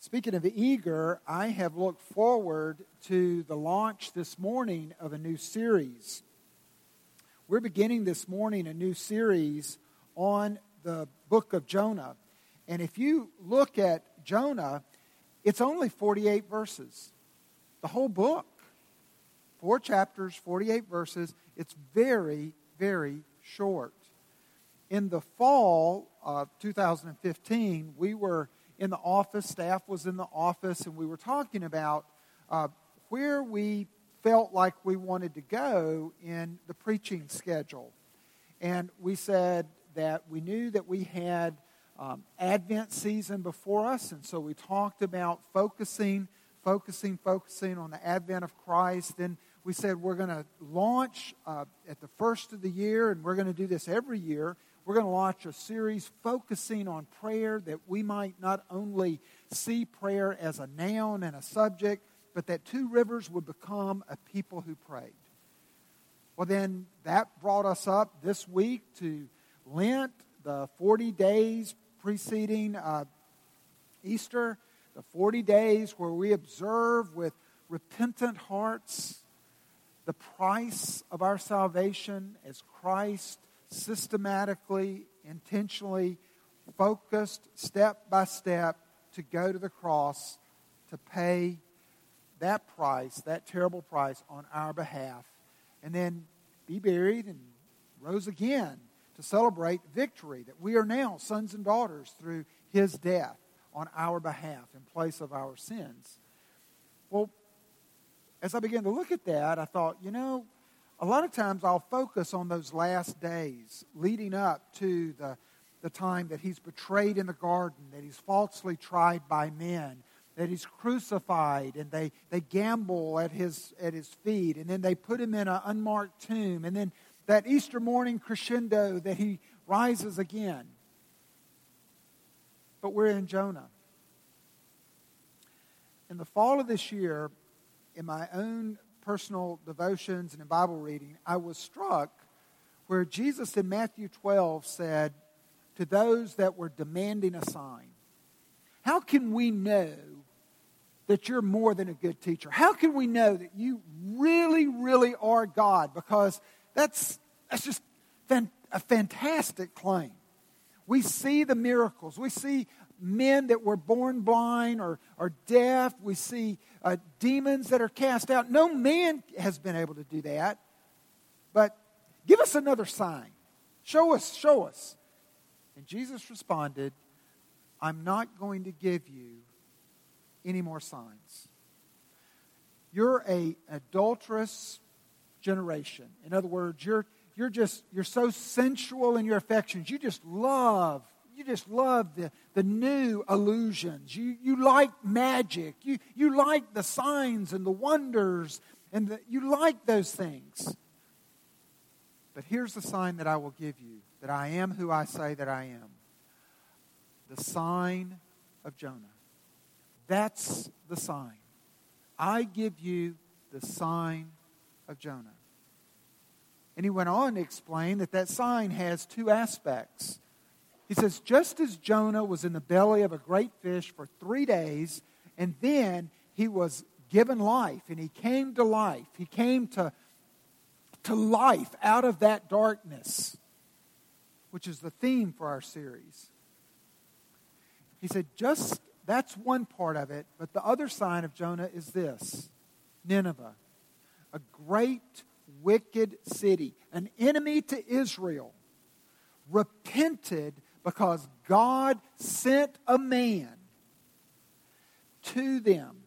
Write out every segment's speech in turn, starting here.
Speaking of eager, I have looked forward to the launch this morning of a new series. We're beginning this morning a new series on the book of Jonah. And if you look at Jonah, it's only 48 verses. The whole book. Four chapters, 48 verses. It's very, very short. In the fall of 2015, we were in the office, staff was in the office, and we were talking about uh, where we felt like we wanted to go in the preaching schedule. And we said that we knew that we had um, Advent season before us, and so we talked about focusing, focusing, focusing on the Advent of Christ. Then we said we're going to launch uh, at the first of the year, and we're going to do this every year we're going to launch a series focusing on prayer that we might not only see prayer as a noun and a subject, but that Two Rivers would become a people who prayed. Well, then that brought us up this week to Lent, the 40 days preceding uh, Easter, the 40 days where we observe with repentant hearts the price of our salvation as Christ systematically, intentionally, focused, step by step, to go to the cross to pay that price, that terrible price, on our behalf, and then be buried and rose again to celebrate victory that we are now sons and daughters through his death on our behalf in place of our sins. Well, as I began to look at that, I thought, you know, a lot of times I'll focus on those last days leading up to the, the time that he's betrayed in the garden, that he's falsely tried by men, that he's crucified, and they, they gamble at his, at his feet, and then they put him in an unmarked tomb, and then that Easter morning crescendo that he rises again. But we're in Jonah. In the fall of this year, in my own personal devotions and in Bible reading, I was struck where Jesus in Matthew 12 said to those that were demanding a sign, How can we know that you're more than a good teacher? How can we know that you really, really are God? Because that's, that's just a fantastic claim. We see the miracles. We see men that were born blind or, or deaf. We see uh, demons that are cast out. No man has been able to do that. But give us another sign. Show us, show us. And Jesus responded, I'm not going to give you any more signs. You're a adulterous generation. In other words, you're, you're just you're so sensual in your affections. You just love you just love the, the new illusions. You, you like magic. You, you like the signs and the wonders, and the, you like those things. But here's the sign that I will give you that I am who I say that I am the sign of Jonah. That's the sign. I give you the sign of Jonah. And he went on to explain that that sign has two aspects. He says, just as Jonah was in the belly of a great fish for three days, and then he was given life, and he came to life. He came to, to life out of that darkness, which is the theme for our series. He said, just that's one part of it, but the other sign of Jonah is this Nineveh, a great, wicked city, an enemy to Israel, repented because God sent a man to them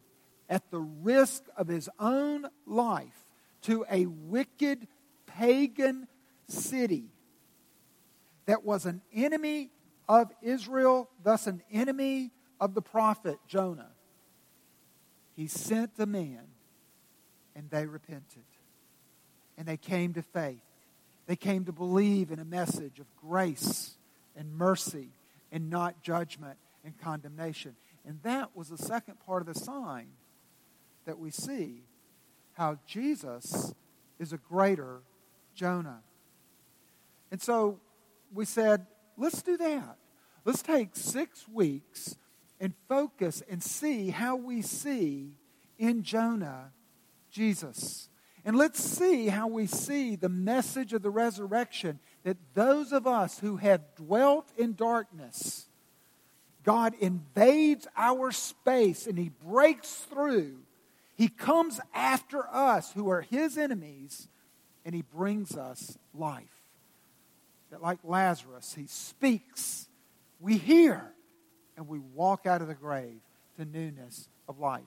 at the risk of his own life to a wicked pagan city that was an enemy of Israel, thus an enemy of the prophet Jonah. He sent a man and they repented. And they came to faith. They came to believe in a message of grace and mercy and not judgment and condemnation. And that was the second part of the sign that we see how Jesus is a greater Jonah. And so we said, let's do that. Let's take six weeks and focus and see how we see in Jonah Jesus. And let's see how we see the message of the resurrection that those of us who have dwelt in darkness, God invades our space and He breaks through. He comes after us who are His enemies and He brings us life. That, like Lazarus, He speaks, we hear, and we walk out of the grave to newness of life.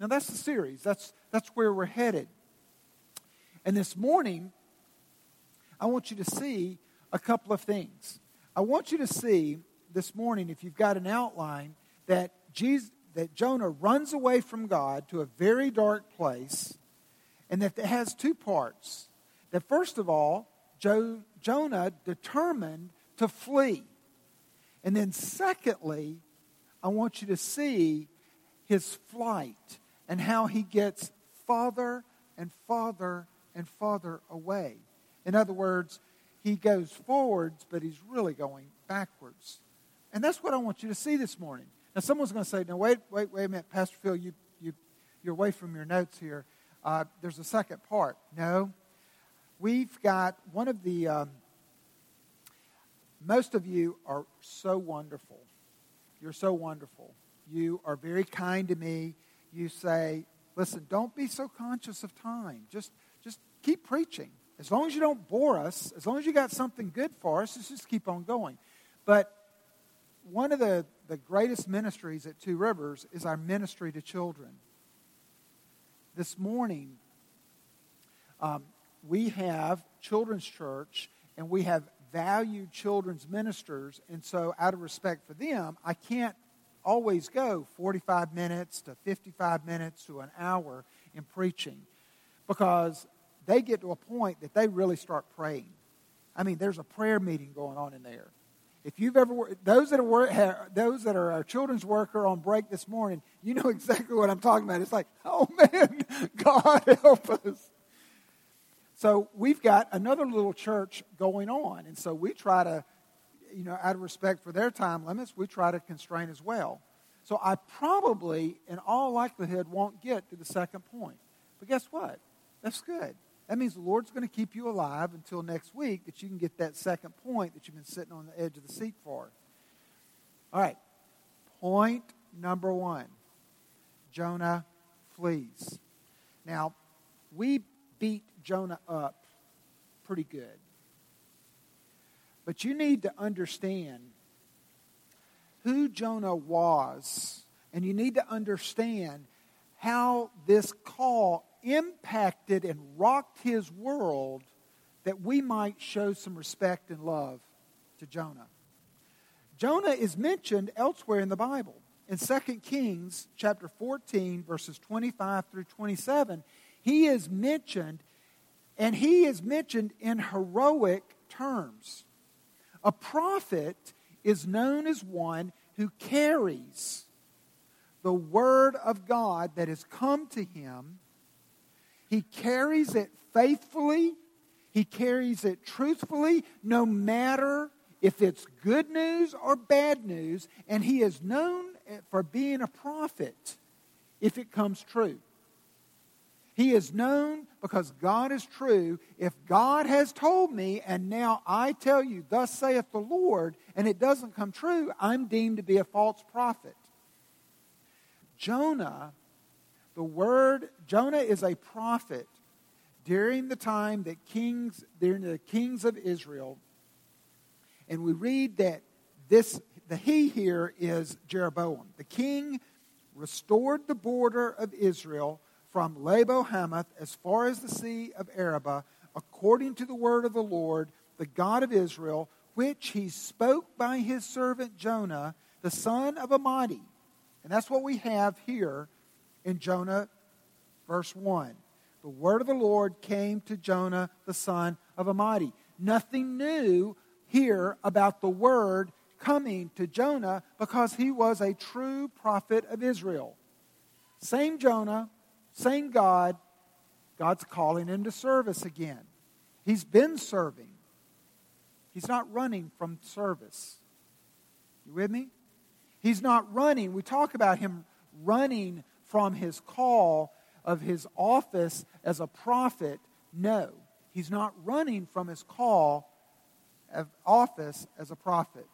Now, that's the series, that's, that's where we're headed. And this morning, I want you to see a couple of things. I want you to see this morning, if you've got an outline, that Jesus, that Jonah runs away from God to a very dark place, and that it has two parts. That first of all, jo- Jonah determined to flee. And then secondly, I want you to see his flight and how he gets farther and farther and farther away. In other words, he goes forwards, but he's really going backwards. And that's what I want you to see this morning. Now, someone's going to say, no, wait, wait, wait a minute, Pastor Phil, you, you, you're away from your notes here. Uh, there's a second part. No. We've got one of the, um, most of you are so wonderful. You're so wonderful. You are very kind to me. You say, listen, don't be so conscious of time. Just, just keep preaching. As long as you don't bore us, as long as you got something good for us, let's just keep on going. But one of the, the greatest ministries at Two Rivers is our ministry to children. This morning, um, we have children's church and we have valued children's ministers. And so, out of respect for them, I can't always go 45 minutes to 55 minutes to an hour in preaching because they get to a point that they really start praying. I mean, there's a prayer meeting going on in there. If you've ever those that are those that are our children's worker on break this morning, you know exactly what I'm talking about. It's like, oh man, God help us. So we've got another little church going on, and so we try to, you know, out of respect for their time limits, we try to constrain as well. So I probably, in all likelihood, won't get to the second point. But guess what? That's good. That means the Lord's going to keep you alive until next week that you can get that second point that you've been sitting on the edge of the seat for. All right. Point number one Jonah flees. Now, we beat Jonah up pretty good. But you need to understand who Jonah was, and you need to understand how this call impacted and rocked his world that we might show some respect and love to Jonah. Jonah is mentioned elsewhere in the Bible. In 2 Kings chapter 14 verses 25 through 27, he is mentioned and he is mentioned in heroic terms. A prophet is known as one who carries the word of God that has come to him he carries it faithfully, he carries it truthfully, no matter if it's good news or bad news, and he is known for being a prophet if it comes true. He is known because God is true. If God has told me, and now I tell you, thus saith the Lord, and it doesn't come true, I'm deemed to be a false prophet. Jonah the word, Jonah is a prophet during the time that kings, during the kings of Israel. And we read that this, the he here is Jeroboam. The king restored the border of Israel from Lebo Hamath as far as the sea of Arabah, according to the word of the Lord, the God of Israel, which he spoke by his servant Jonah, the son of Amittai. And that's what we have here in Jonah, verse 1. The word of the Lord came to Jonah, the son of Amittai. Nothing new here about the word coming to Jonah because he was a true prophet of Israel. Same Jonah, same God. God's calling him to service again. He's been serving. He's not running from service. You with me? He's not running. We talk about him running from his call of his office as a prophet. No, he's not running from his call of office as a prophet.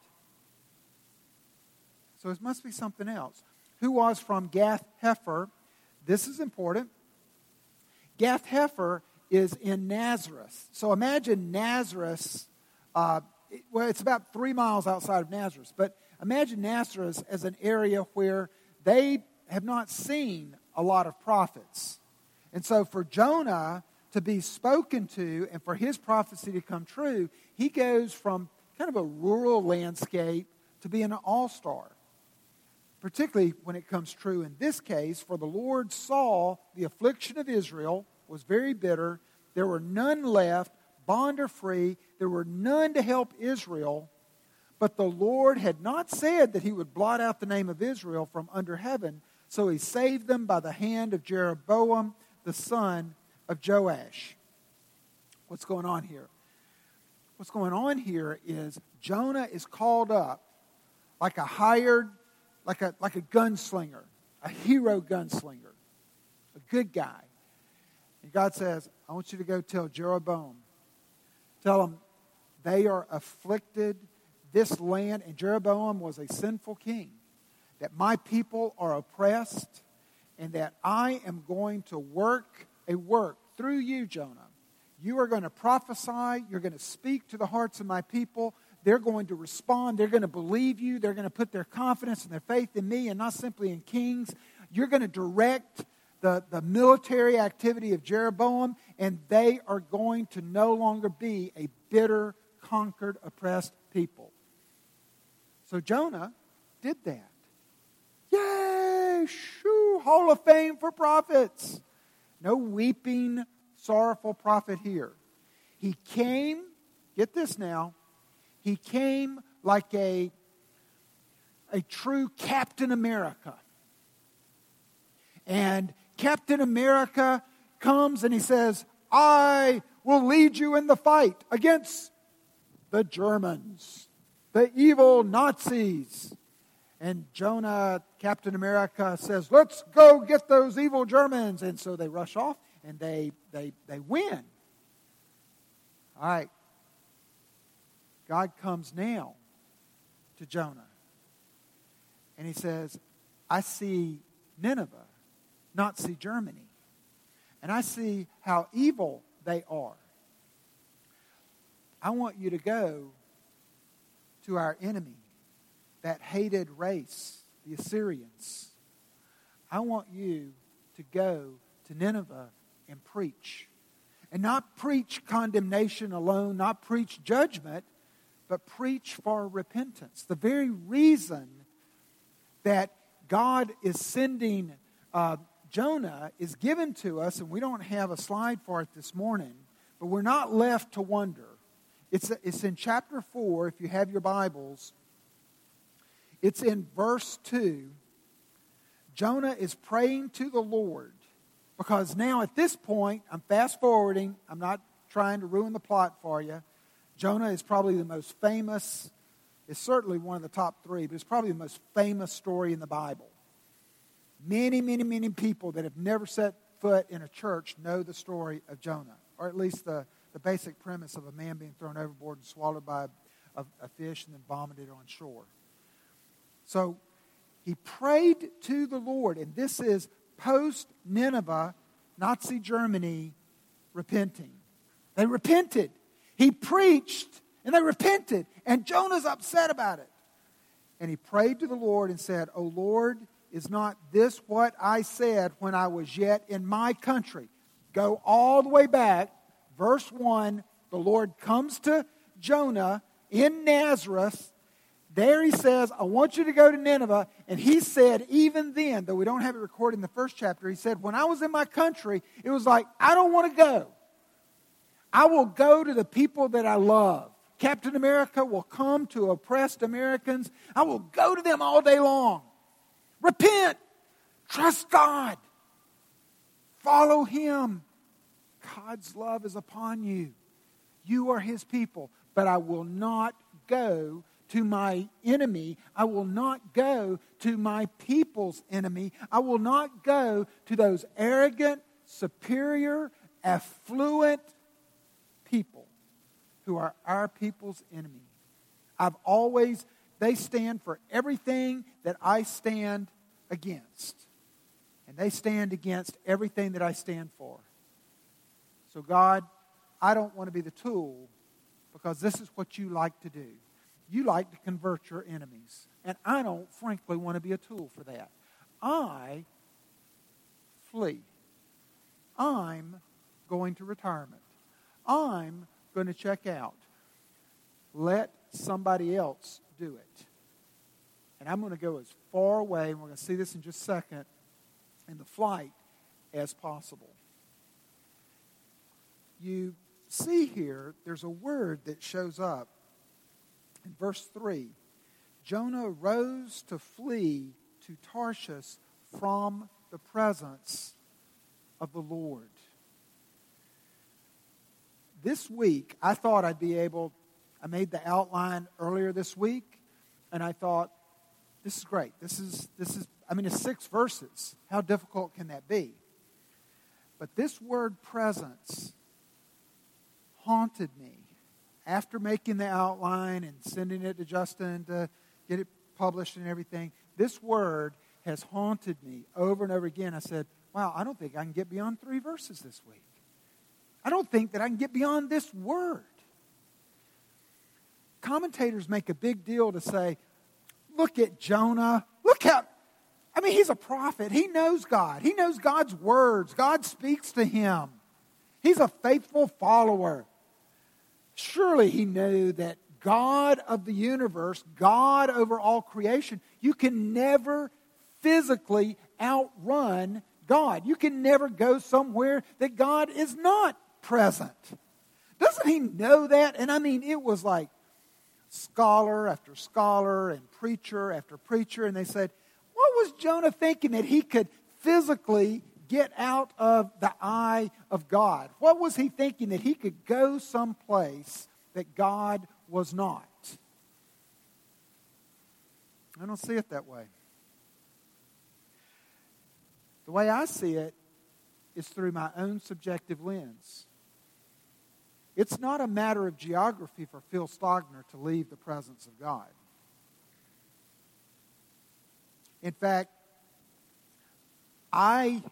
So it must be something else. Who was from Gath Hepher? This is important. Gath Hepher is in Nazareth. So imagine Nazareth. Uh, well, it's about three miles outside of Nazareth, but imagine Nazareth as an area where they have not seen a lot of prophets. And so for Jonah to be spoken to and for his prophecy to come true, he goes from kind of a rural landscape to being an all star. Particularly when it comes true in this case, for the Lord saw the affliction of Israel was very bitter. There were none left, bond or free. There were none to help Israel. But the Lord had not said that he would blot out the name of Israel from under heaven. So he saved them by the hand of Jeroboam, the son of Joash. What's going on here? What's going on here is Jonah is called up like a hired, like a, like a gunslinger, a hero gunslinger, a good guy. And God says, I want you to go tell Jeroboam, tell him they are afflicted, this land, and Jeroboam was a sinful king that my people are oppressed and that I am going to work a work through you, Jonah. You are going to prophesy, you're going to speak to the hearts of my people. They're going to respond, they're going to believe you, they're going to put their confidence and their faith in me and not simply in kings. You're going to direct the, the military activity of Jeroboam, and they are going to no longer be a bitter, conquered, oppressed people. So Jonah did that. Yay! Shoo! Hall of Fame for prophets. No weeping, sorrowful prophet here. He came, get this now, he came like a, a true Captain America. And Captain America comes and he says, I will lead you in the fight against the Germans, the evil Nazis. And Jonah, Captain America, says, Let's go get those evil Germans. And so they rush off and they, they, they win. All right. God comes now to Jonah. And he says, I see Nineveh, not see Germany. And I see how evil they are. I want you to go to our enemy that hated race, the Assyrians. I want you to go to Nineveh and preach. And not preach condemnation alone, not preach judgment, but preach for repentance. The very reason that God is sending uh, Jonah is given to us, and we don't have a slide for it this morning, but we're not left to wonder. It's, it's in chapter 4, if you have your Bibles. It's in verse 2. Jonah is praying to the Lord because now at this point, I'm fast forwarding. I'm not trying to ruin the plot for you. Jonah is probably the most famous, it's certainly one of the top three, but it's probably the most famous story in the Bible. Many, many, many people that have never set foot in a church know the story of Jonah, or at least the, the basic premise of a man being thrown overboard and swallowed by a, a, a fish and then vomited on shore. So he prayed to the Lord, and this is post Nineveh, Nazi Germany, repenting. They repented. He preached, and they repented, and Jonah's upset about it. And he prayed to the Lord and said, O Lord, is not this what I said when I was yet in my country? Go all the way back. Verse 1 the Lord comes to Jonah in Nazareth there he says, I want you to go to Nineveh. And he said, even then, though we don't have it recorded in the first chapter, he said, when I was in my country, it was like, I don't want to go. I will go to the people that I love. Captain America will come to oppressed Americans. I will go to them all day long. Repent. Trust God. Follow Him. God's love is upon you. You are His people. But I will not go to my enemy. I will not go to my people's enemy. I will not go to those arrogant, superior, affluent people who are our people's enemy. I've always, they stand for everything that I stand against. And they stand against everything that I stand for. So, God, I don't want to be the tool because this is what you like to do. You like to convert your enemies. And I don't, frankly, want to be a tool for that. I flee. I'm going to retirement. I'm going to check out. Let somebody else do it. And I'm going to go as far away, and we're going to see this in just a second, in the flight as possible. You see here, there's a word that shows up in verse 3. Jonah rose to flee to Tarshish from the presence of the Lord. This week, I thought I'd be able, I made the outline earlier this week, and I thought, this is great. This is, this is, I mean, it's six verses. How difficult can that be? But this word presence haunted me after making the outline and sending it to Justin to get it published and everything. This word has haunted me over and over again. I said, Wow, I don't think I can get beyond three verses this week. I don't think that I can get beyond this word. Commentators make a big deal to say, Look at Jonah. Look how, I mean, he's a prophet. He knows God, he knows God's words. God speaks to him. He's a faithful follower. Surely he knew that God of the universe, God over all creation, you can never physically outrun God. You can never go somewhere that God is not present. Doesn't he know that? And I mean, it was like scholar after scholar and preacher after preacher, and they said, What was Jonah thinking that he could physically get out of the eye of God? What was he thinking that he could go someplace that God was not? I don't see it that way. The way I see it is through my own subjective lens. It's not a matter of geography for Phil Stogner to leave the presence of God. In fact, I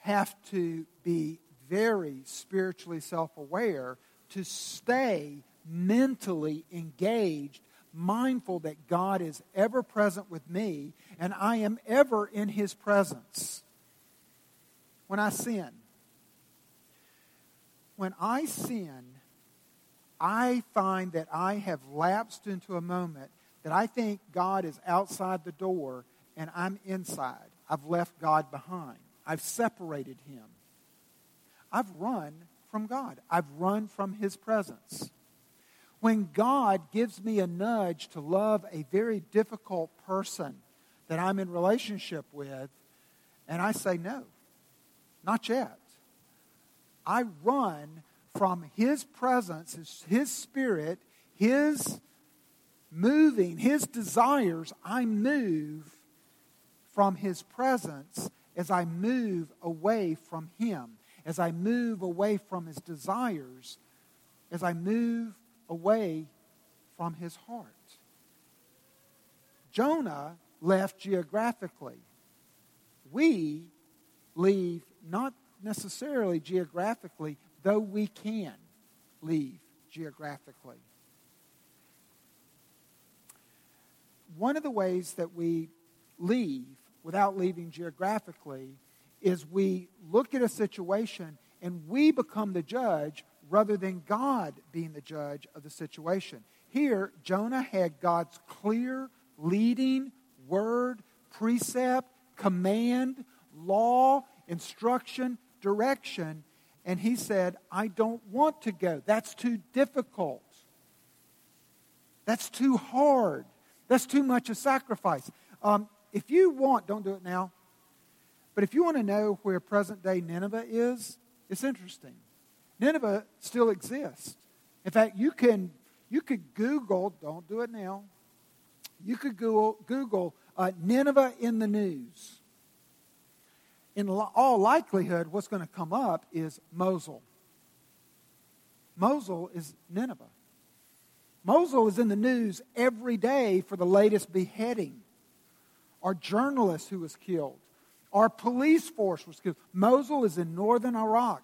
have to be very spiritually self aware to stay mentally engaged, mindful that God is ever present with me and I am ever in His presence. When I sin, when I sin, I find that I have lapsed into a moment that I think God is outside the door and I'm inside. I've left God behind. I've separated him. I've run from God. I've run from his presence. When God gives me a nudge to love a very difficult person that I'm in relationship with, and I say no, not yet. I run from his presence, his, spirit, his moving, his desires. I move from his presence as I move away from Him, as I move away from His desires, as I move away from His heart. Jonah left geographically. We leave not necessarily geographically, though we can leave geographically. One of the ways that we leave without leaving geographically is we look at a situation and we become the judge rather than God being the judge of the situation. Here, Jonah had God's clear, leading word, precept, command, law, instruction, direction, and he said, I don't want to go. That's too difficult. That's too hard. That's too much a sacrifice. Um, if you want, don't do it now, but if you want to know where present day Nineveh is, it's interesting. Nineveh still exists. In fact, you can you could Google, don't do it now, You could Google, Google uh, Nineveh in the news. In all likelihood, what's going to come up is Mosul. Mosul is Nineveh. Mosul is in the news every day for the latest beheading. Our journalist who was killed. Our police force was killed. Mosul is in northern Iraq.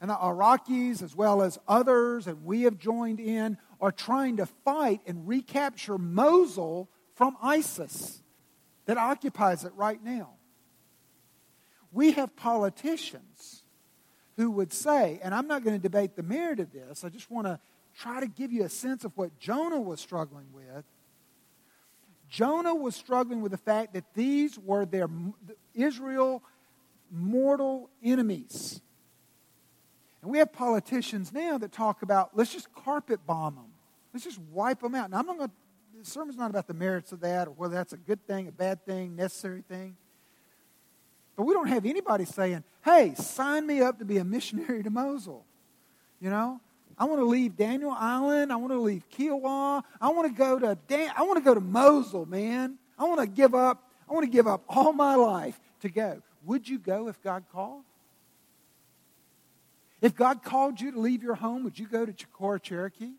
And the Iraqis, as well as others, and we have joined in, are trying to fight and recapture Mosul from ISIS that occupies it right now. We have politicians who would say, and I'm not going to debate the merit of this, I just want to try to give you a sense of what Jonah was struggling with. Jonah was struggling with the fact that these were their Israel mortal enemies. And we have politicians now that talk about let's just carpet bomb them. Let's just wipe them out. Now, I'm not going the sermon's not about the merits of that or whether that's a good thing, a bad thing, necessary thing. But we don't have anybody saying, hey, sign me up to be a missionary to Mosul. You know? I want to leave Daniel Island. I want to leave Kiawah. I want to go to Dan- I want to go to Mosul, man. I want to give up. I want to give up all my life to go. Would you go if God called? If God called you to leave your home, would you go to Chicora, Cherokee?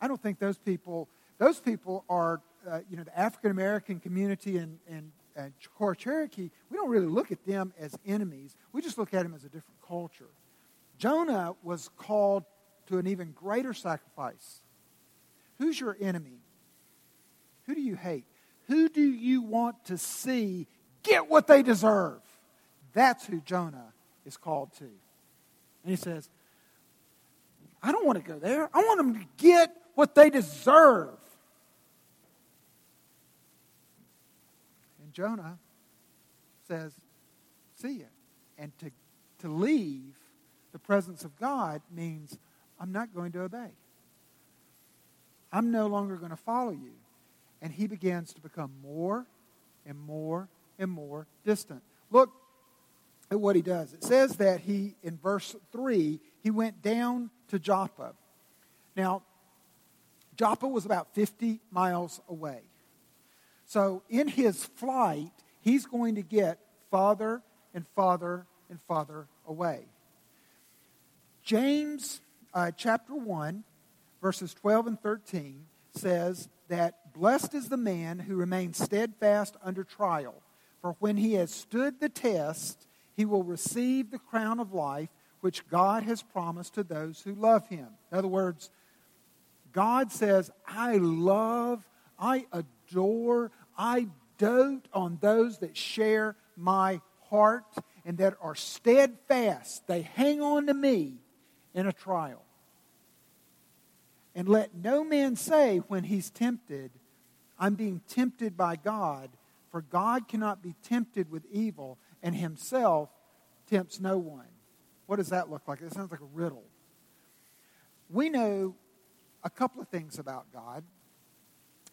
I don't think those people. Those people are, uh, you know, the African American community in, in uh, Chicora, Cherokee. We don't really look at them as enemies. We just look at them as a different culture. Jonah was called to an even greater sacrifice. Who's your enemy? Who do you hate? Who do you want to see get what they deserve? That's who Jonah is called to. And he says, I don't want to go there. I want them to get what they deserve. And Jonah says, See ya. And to, to leave the presence of God means I'm not going to obey. I'm no longer going to follow you. And he begins to become more and more and more distant. Look at what he does. It says that he, in verse 3, he went down to Joppa. Now, Joppa was about 50 miles away. So, in his flight, he's going to get farther and farther and farther away. James uh, chapter 1, verses 12 and 13 says that blessed is the man who remains steadfast under trial, for when he has stood the test, he will receive the crown of life which God has promised to those who love him. In other words, God says, I love, I adore, I dote on those that share my heart and that are steadfast. They hang on to me in a trial. And let no man say when he's tempted, I'm being tempted by God, for God cannot be tempted with evil, and himself tempts no one. What does that look like? It sounds like a riddle. We know a couple of things about God.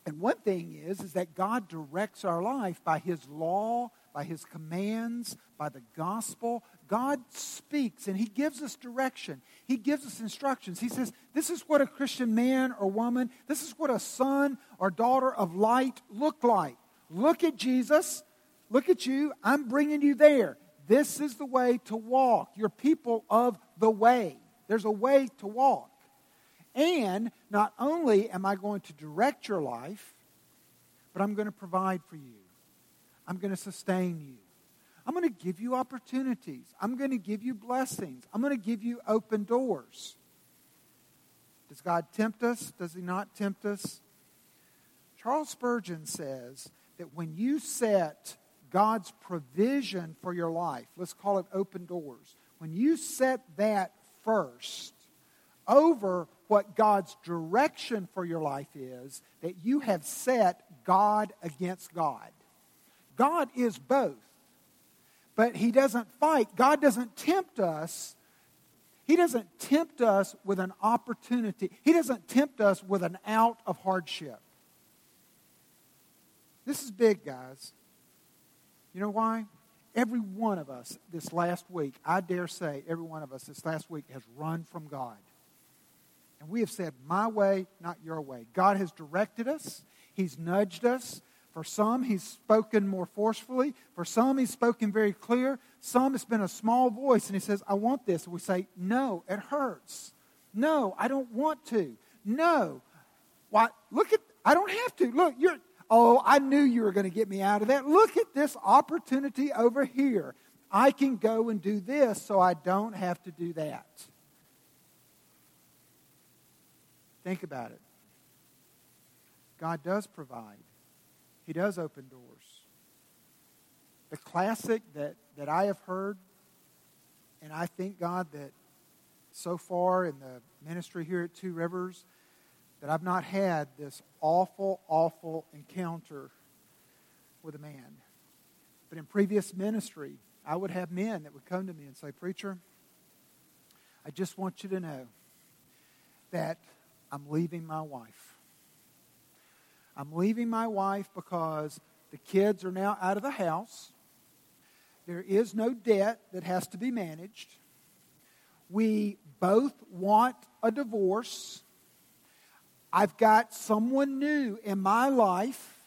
And one thing is, is that God directs our life by his law, by his commands, by the gospel. God speaks and he gives us direction. He gives us instructions. He says, This is what a Christian man or woman, this is what a son or daughter of light look like. Look at Jesus. Look at you. I'm bringing you there. This is the way to walk. You're people of the way. There's a way to walk. And not only am I going to direct your life, but I'm going to provide for you. I'm going to sustain you. I'm going to give you opportunities. I'm going to give you blessings. I'm going to give you open doors. Does God tempt us? Does He not tempt us? Charles Spurgeon says that when you set God's provision for your life, let's call it open doors, when you set that first over what God's direction for your life is, that you have set God against God. God is both. But He doesn't fight. God doesn't tempt us. He doesn't tempt us with an opportunity. He doesn't tempt us with an out of hardship. This is big, guys. You know why? Every one of us this last week, I dare say, every one of us this last week has run from God And we have said, My way, not your way. God has directed us, He's nudged us. For some, He's spoken more forcefully. For some, He's spoken very clear. Some, it's been a small voice, and He says, I want this. And we say, No, it hurts. No, I don't want to. No. Why? Look at, I don't have to. Look, you're, oh, I knew you were going to get me out of that. Look at this opportunity over here. I can go and do this so I don't have to do that. Think about it. God does provide, He does open doors. The classic that, that I have heard, and I thank God that so far in the ministry here at Two Rivers, that I've not had this awful, awful encounter with a man. But in previous ministry, I would have men that would come to me and say, Preacher, I just want you to know that I'm leaving my wife. I'm leaving my wife because the kids are now out of the house. There is no debt that has to be managed. We both want a divorce. I've got someone new in my life.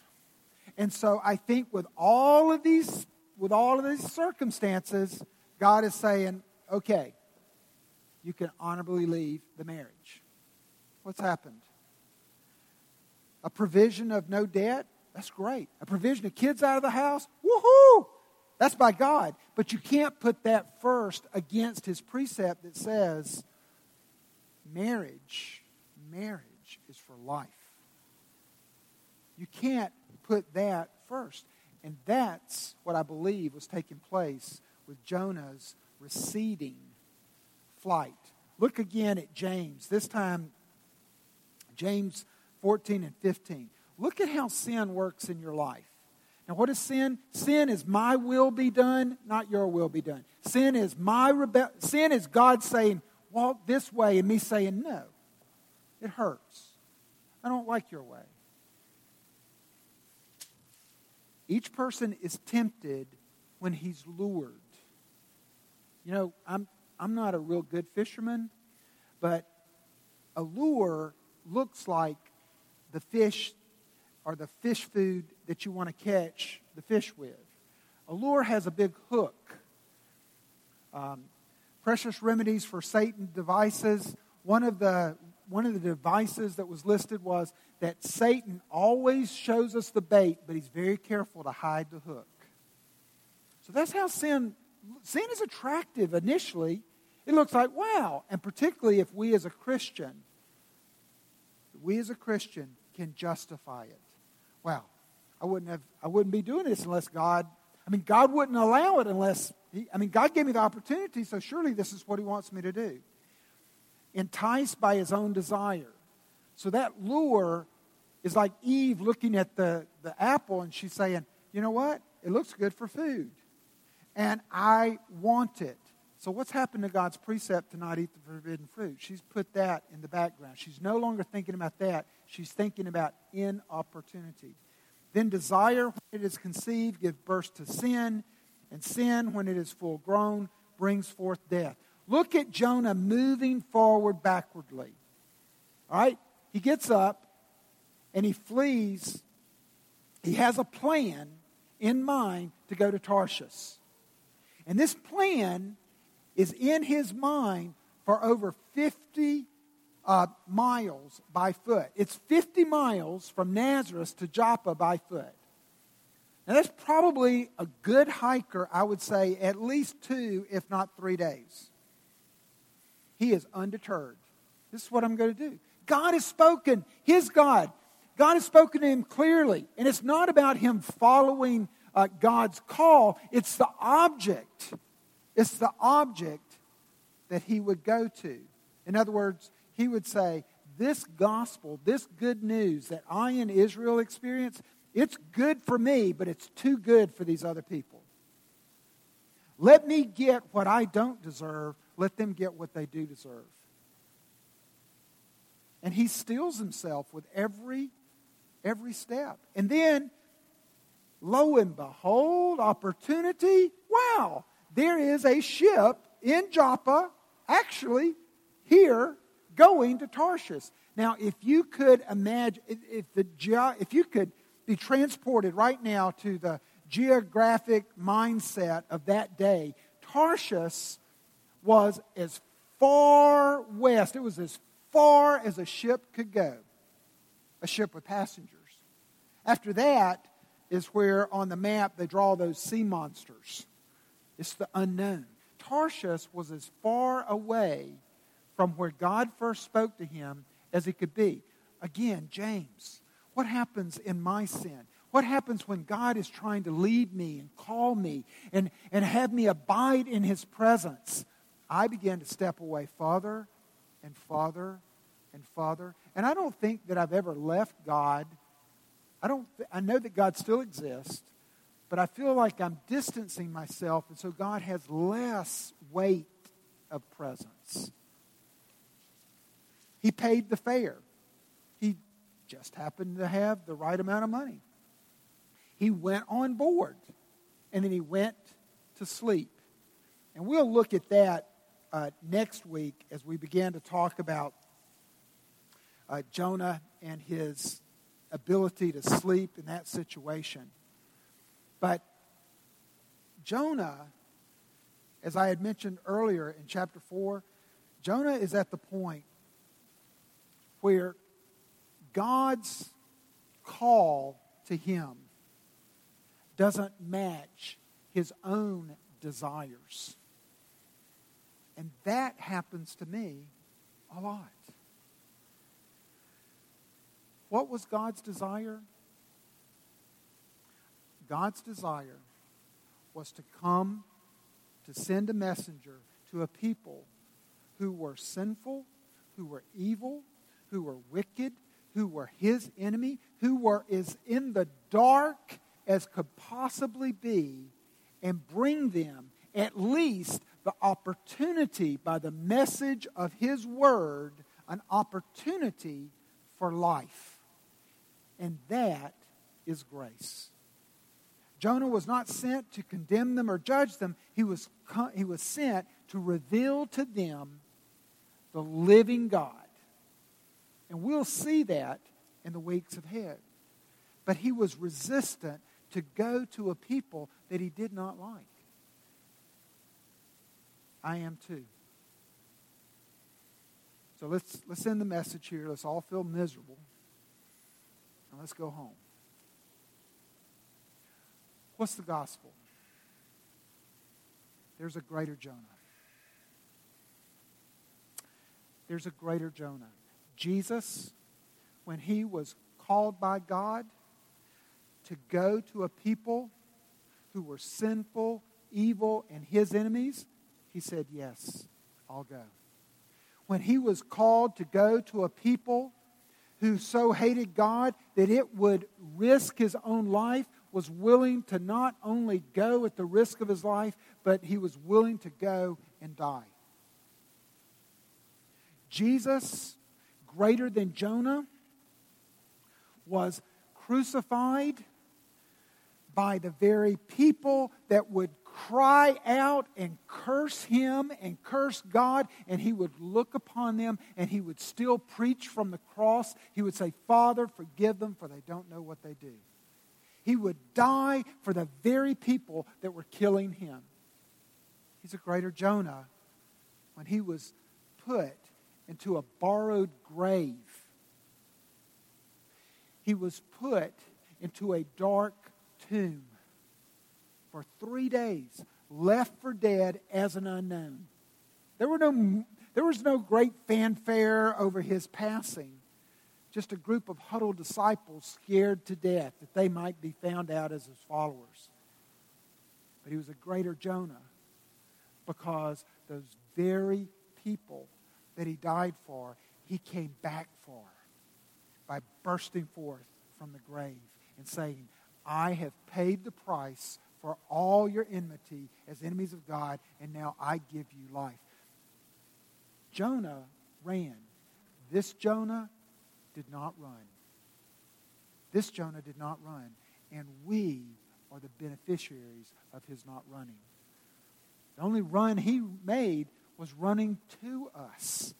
And so I think with all of these with all of these circumstances, God is saying, okay, you can honorably leave the marriage. What's happened? A provision of no debt? That's great. A provision of kids out of the house? Woohoo! That's by God. But you can't put that first against his precept that says marriage, marriage is for life. You can't put that first. And that's what I believe was taking place with Jonah's receding flight. Look again at James. This time James 14 and 15. Look at how sin works in your life. Now, what is sin? Sin is my will be done, not your will be done. Sin is my rebel. Sin is God saying, walk this way, and me saying, no. It hurts. I don't like your way. Each person is tempted when he's lured. You know, I'm, I'm not a real good fisherman, but a lure looks like the fish or the fish food that you want to catch the fish with. A lure has a big hook. Um, precious remedies for Satan devices. One of the one of the devices that was listed was that Satan always shows us the bait, but he's very careful to hide the hook. So that's how sin sin is attractive initially. It looks like wow, and particularly if we as a Christian we as a Christian can justify it. Well, I wouldn't have I wouldn't be doing this unless God I mean God wouldn't allow it unless he, I mean God gave me the opportunity, so surely this is what he wants me to do. Enticed by his own desire. So that lure is like Eve looking at the, the apple and she's saying, you know what? It looks good for food. And I want it. So, what's happened to God's precept to not eat the forbidden fruit? She's put that in the background. She's no longer thinking about that. She's thinking about inopportunity. Then, desire, when it is conceived, gives birth to sin. And sin, when it is full grown, brings forth death. Look at Jonah moving forward backwardly. All right? He gets up and he flees. He has a plan in mind to go to Tarshish. And this plan is in his mind for over 50 uh, miles by foot. It's 50 miles from Nazareth to Joppa by foot. Now, that's probably a good hiker, I would say, at least two, if not three days. He is undeterred. This is what I'm going to do. God has spoken, his God. God has spoken to him clearly. And it's not about him following uh, God's call, it's the object it's the object that he would go to. In other words, he would say, This gospel, this good news that I in Israel experience, it's good for me, but it's too good for these other people. Let me get what I don't deserve, let them get what they do deserve. And he steels himself with every every step. And then lo and behold, opportunity. Wow, there is a ship in Joppa, actually here, going to Tarshish. Now, if you could imagine, if, the, if you could be transported right now to the geographic mindset of that day, Tarshish was as far west, it was as far as a ship could go, a ship with passengers. After that is where on the map they draw those sea monsters. It's the unknown. Tarshish was as far away from where God first spoke to him as he could be. Again, James, what happens in my sin? What happens when God is trying to lead me and call me and, and have me abide in his presence? I began to step away farther and farther and farther. And I don't think that I've ever left God. I, don't, I know that God still exists, but I feel like I'm distancing myself, and so God has less weight of presence. He paid the fare. He just happened to have the right amount of money. He went on board, and then he went to sleep. And we'll look at that uh, next week as we begin to talk about uh, Jonah and his ability to sleep in that situation. But Jonah, as I had mentioned earlier in chapter 4, Jonah is at the point where God's call to him doesn't match his own desires. And that happens to me a lot. What was God's desire? God's desire was to come to send a messenger to a people who were sinful, who were evil, who were wicked, who were his enemy, who were as in the dark as could possibly be, and bring them at least the opportunity by the message of his word, an opportunity for life. And that is grace. Jonah was not sent to condemn them or judge them. He was, he was sent to reveal to them the living God. And we'll see that in the weeks ahead. But he was resistant to go to a people that he did not like. I am too. So let's, let's end the message here. Let's all feel miserable. And let's go home. What's the gospel? There's a greater Jonah. There's a greater Jonah. Jesus, when he was called by God to go to a people who were sinful, evil, and his enemies, he said, Yes, I'll go. When he was called to go to a people who so hated God that it would risk his own life, was willing to not only go at the risk of his life, but he was willing to go and die. Jesus, greater than Jonah, was crucified by the very people that would cry out and curse him and curse God, and he would look upon them and he would still preach from the cross. He would say, Father, forgive them, for they don't know what they do. He would die for the very people that were killing him. He's a greater Jonah when he was put into a borrowed grave. He was put into a dark tomb for three days, left for dead as an unknown. There, were no, there was no great fanfare over his passing just a group of huddled disciples scared to death that they might be found out as his followers. But he was a greater Jonah because those very people that he died for, he came back for by bursting forth from the grave and saying, I have paid the price for all your enmity as enemies of God, and now I give you life. Jonah ran. This Jonah did not run. This Jonah did not run, and we are the beneficiaries of his not running. The only run he made was running to us.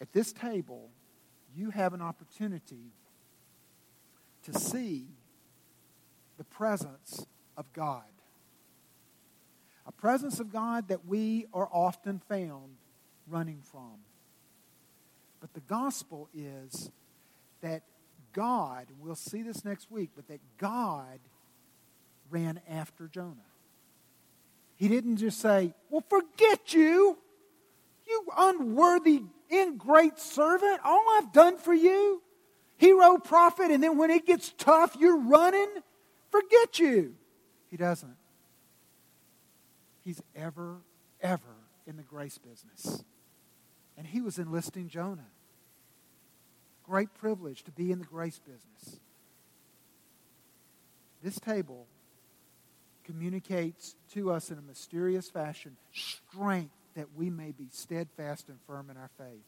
At this table, you have an opportunity to see the presence of God. A presence of God that we are often found running from. But the gospel is that God, we'll see this next week, but that God ran after Jonah. He didn't just say, Well, forget you, you unworthy, ingrate servant. All I've done for you, hero prophet, and then when it gets tough, you're running. Forget you. He doesn't. He's ever, ever in the grace business. And he was enlisting Jonah. Great privilege to be in the grace business. This table communicates to us in a mysterious fashion strength that we may be steadfast and firm in our faith.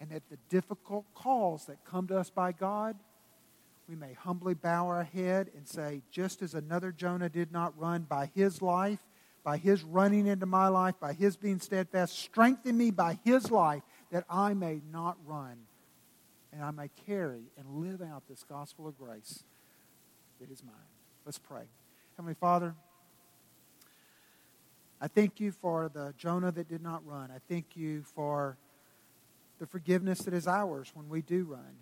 And that the difficult calls that come to us by God, we may humbly bow our head and say, just as another Jonah did not run by his life, by his running into my life, by his being steadfast, strengthen me by his life that I may not run and I may carry and live out this gospel of grace that is mine. Let's pray. Heavenly Father, I thank you for the Jonah that did not run. I thank you for the forgiveness that is ours when we do run.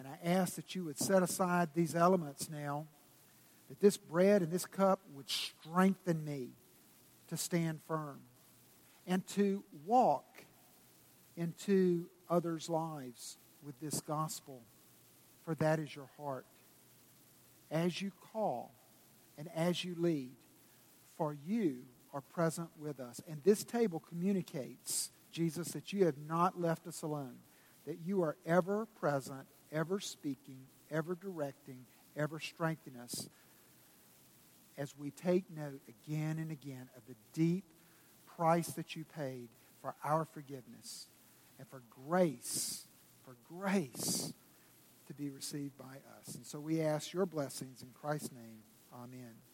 And I ask that you would set aside these elements now, that this bread and this cup would strengthen me to stand firm and to walk into others' lives with this gospel, for that is your heart. As you call and as you lead, for you are present with us. And this table communicates, Jesus, that you have not left us alone, that you are ever present, ever speaking, ever directing, ever strengthening us as we take note again and again of the deep price that you paid for our forgiveness and for grace, for grace to be received by us. And so we ask your blessings in Christ's name. Amen.